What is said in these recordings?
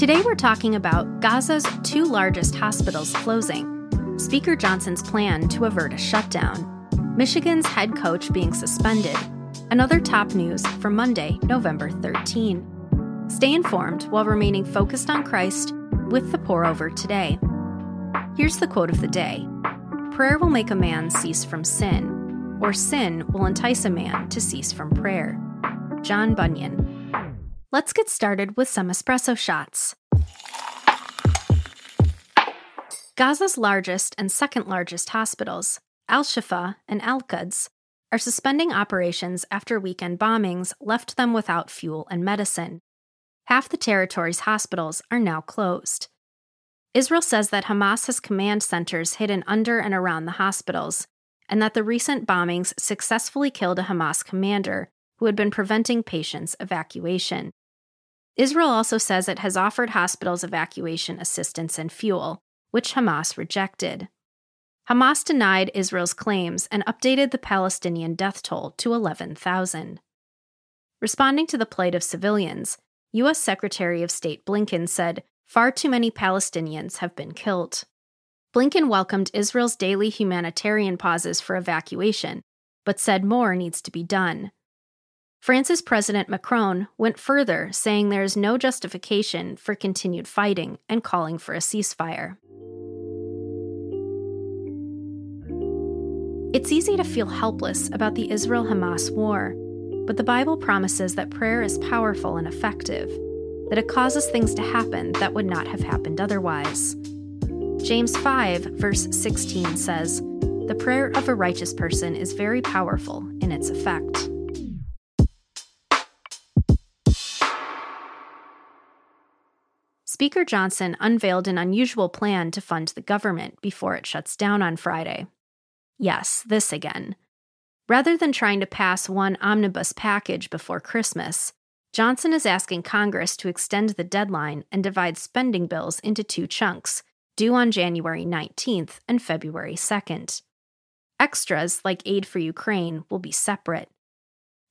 Today we're talking about Gaza's two largest hospitals closing, Speaker Johnson's plan to avert a shutdown, Michigan's head coach being suspended, and other top news for Monday, November 13. Stay informed while remaining focused on Christ with the pour over today. Here's the quote of the day Prayer will make a man cease from sin, or sin will entice a man to cease from prayer. John Bunyan. Let's get started with some espresso shots. Gaza's largest and second largest hospitals, Al Shifa and Al Quds, are suspending operations after weekend bombings left them without fuel and medicine. Half the territory's hospitals are now closed. Israel says that Hamas has command centers hidden under and around the hospitals, and that the recent bombings successfully killed a Hamas commander who had been preventing patients' evacuation. Israel also says it has offered hospitals evacuation assistance and fuel, which Hamas rejected. Hamas denied Israel's claims and updated the Palestinian death toll to 11,000. Responding to the plight of civilians, U.S. Secretary of State Blinken said far too many Palestinians have been killed. Blinken welcomed Israel's daily humanitarian pauses for evacuation, but said more needs to be done. France's President Macron went further, saying there is no justification for continued fighting and calling for a ceasefire. It's easy to feel helpless about the Israel Hamas war, but the Bible promises that prayer is powerful and effective, that it causes things to happen that would not have happened otherwise. James 5, verse 16 says, The prayer of a righteous person is very powerful in its effect. Speaker Johnson unveiled an unusual plan to fund the government before it shuts down on Friday. Yes, this again. Rather than trying to pass one omnibus package before Christmas, Johnson is asking Congress to extend the deadline and divide spending bills into two chunks, due on January 19th and February 2nd. Extras, like aid for Ukraine, will be separate.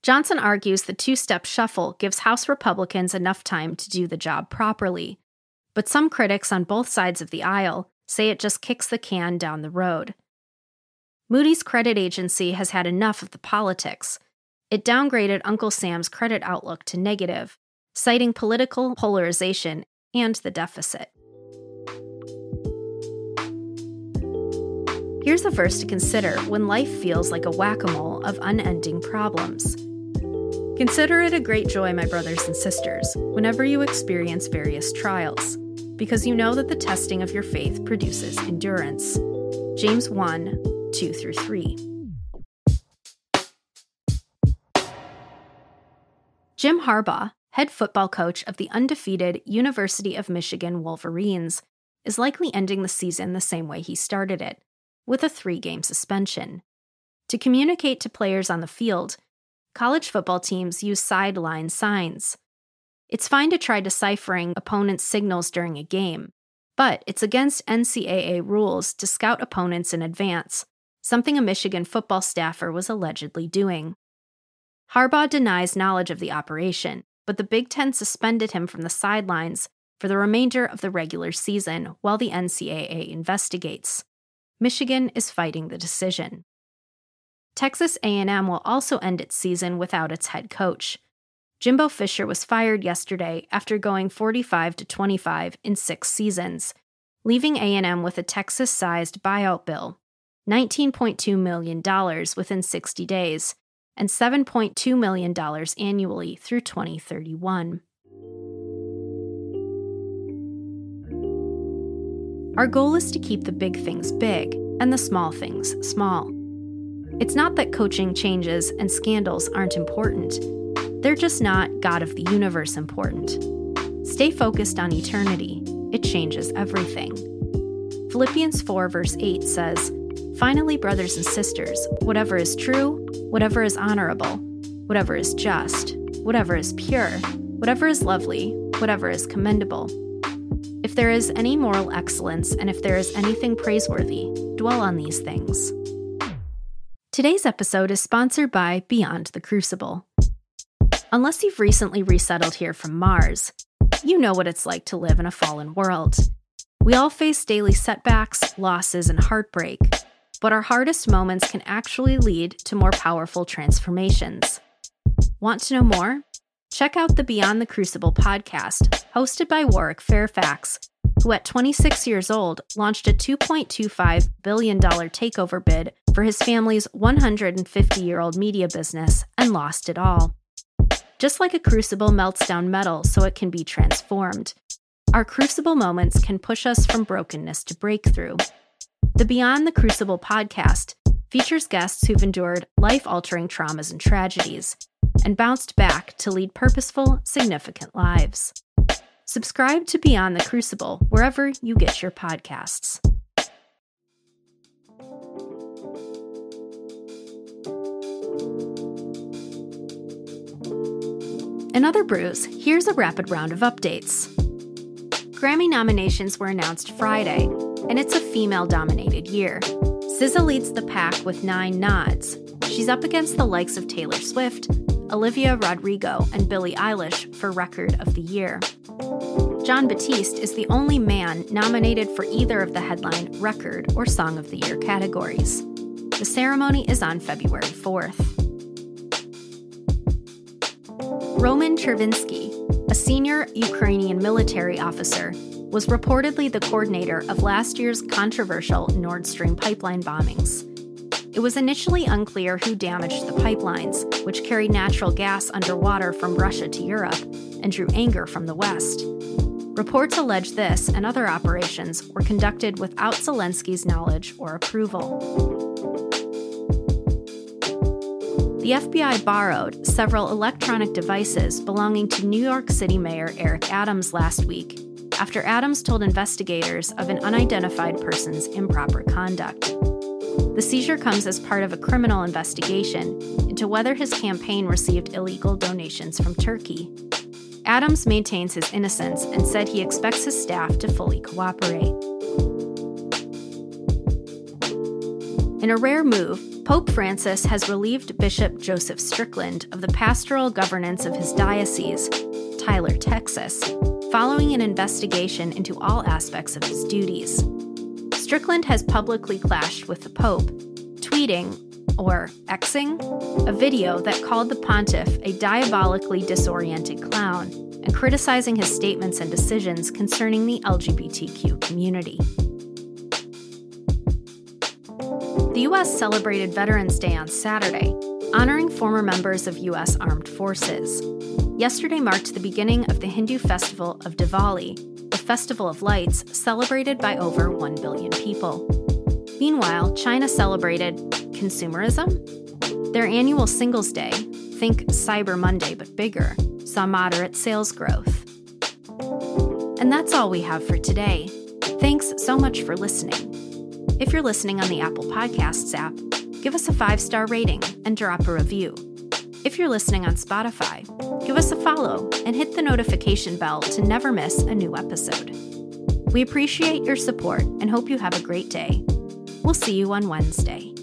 Johnson argues the two step shuffle gives House Republicans enough time to do the job properly, but some critics on both sides of the aisle say it just kicks the can down the road. Moody's credit agency has had enough of the politics. It downgraded Uncle Sam's credit outlook to negative, citing political polarization and the deficit. Here's a verse to consider when life feels like a whack a mole of unending problems. Consider it a great joy, my brothers and sisters, whenever you experience various trials, because you know that the testing of your faith produces endurance. James 1 2 through 3. Jim Harbaugh, head football coach of the undefeated University of Michigan Wolverines, is likely ending the season the same way he started it, with a three game suspension. To communicate to players on the field, college football teams use sideline signs. It's fine to try deciphering opponents' signals during a game, but it's against NCAA rules to scout opponents in advance, something a Michigan football staffer was allegedly doing. Harbaugh denies knowledge of the operation, but the Big Ten suspended him from the sidelines for the remainder of the regular season while the NCAA investigates. Michigan is fighting the decision. Texas A&M will also end its season without its head coach. Jimbo Fisher was fired yesterday after going 45 to 25 in 6 seasons, leaving A&M with a Texas-sized buyout bill, $19.2 million within 60 days, and $7.2 million annually through 2031. Our goal is to keep the big things big and the small things small. It's not that coaching changes and scandals aren't important, they're just not God of the universe important. Stay focused on eternity, it changes everything. Philippians 4, verse 8 says, Finally, brothers and sisters, whatever is true, whatever is honorable, whatever is just, whatever is pure, whatever is lovely, whatever is commendable. If there is any moral excellence and if there is anything praiseworthy, dwell on these things. Today's episode is sponsored by Beyond the Crucible. Unless you've recently resettled here from Mars, you know what it's like to live in a fallen world. We all face daily setbacks, losses, and heartbreak, but our hardest moments can actually lead to more powerful transformations. Want to know more? Check out the Beyond the Crucible podcast, hosted by Warwick Fairfax, who at 26 years old launched a $2.25 billion takeover bid for his family's 150 year old media business and lost it all. Just like a crucible melts down metal so it can be transformed, our crucible moments can push us from brokenness to breakthrough. The Beyond the Crucible podcast features guests who've endured life altering traumas and tragedies and bounced back to lead purposeful, significant lives. Subscribe to Beyond the Crucible wherever you get your podcasts. In other brews, here's a rapid round of updates. Grammy nominations were announced Friday, and it's a female dominated year. SZA leads the pack with nine nods. She's up against the likes of Taylor Swift, Olivia Rodrigo, and Billie Eilish for Record of the Year. Jon Batiste is the only man nominated for either of the headline Record or Song of the Year categories. The ceremony is on February 4th. Roman Chervinsky, a senior Ukrainian military officer, was reportedly the coordinator of last year's controversial Nord Stream pipeline bombings. It was initially unclear who damaged the pipelines, which carried natural gas underwater from Russia to Europe and drew anger from the West. Reports allege this and other operations were conducted without Zelensky's knowledge or approval. The FBI borrowed several electronic devices belonging to New York City Mayor Eric Adams last week after Adams told investigators of an unidentified person's improper conduct. The seizure comes as part of a criminal investigation into whether his campaign received illegal donations from Turkey. Adams maintains his innocence and said he expects his staff to fully cooperate. In a rare move, Pope Francis has relieved Bishop Joseph Strickland of the pastoral governance of his diocese, Tyler, Texas, following an investigation into all aspects of his duties. Strickland has publicly clashed with the Pope, tweeting, or Xing, a video that called the pontiff a diabolically disoriented clown and criticizing his statements and decisions concerning the LGBTQ community. The U.S. celebrated Veterans Day on Saturday, honoring former members of U.S. armed forces. Yesterday marked the beginning of the Hindu festival of Diwali, a festival of lights celebrated by over 1 billion people. Meanwhile, China celebrated consumerism. Their annual Singles Day, think Cyber Monday but bigger, saw moderate sales growth. And that's all we have for today. Thanks so much for listening. If you're listening on the Apple Podcasts app, give us a five star rating and drop a review. If you're listening on Spotify, give us a follow and hit the notification bell to never miss a new episode. We appreciate your support and hope you have a great day. We'll see you on Wednesday.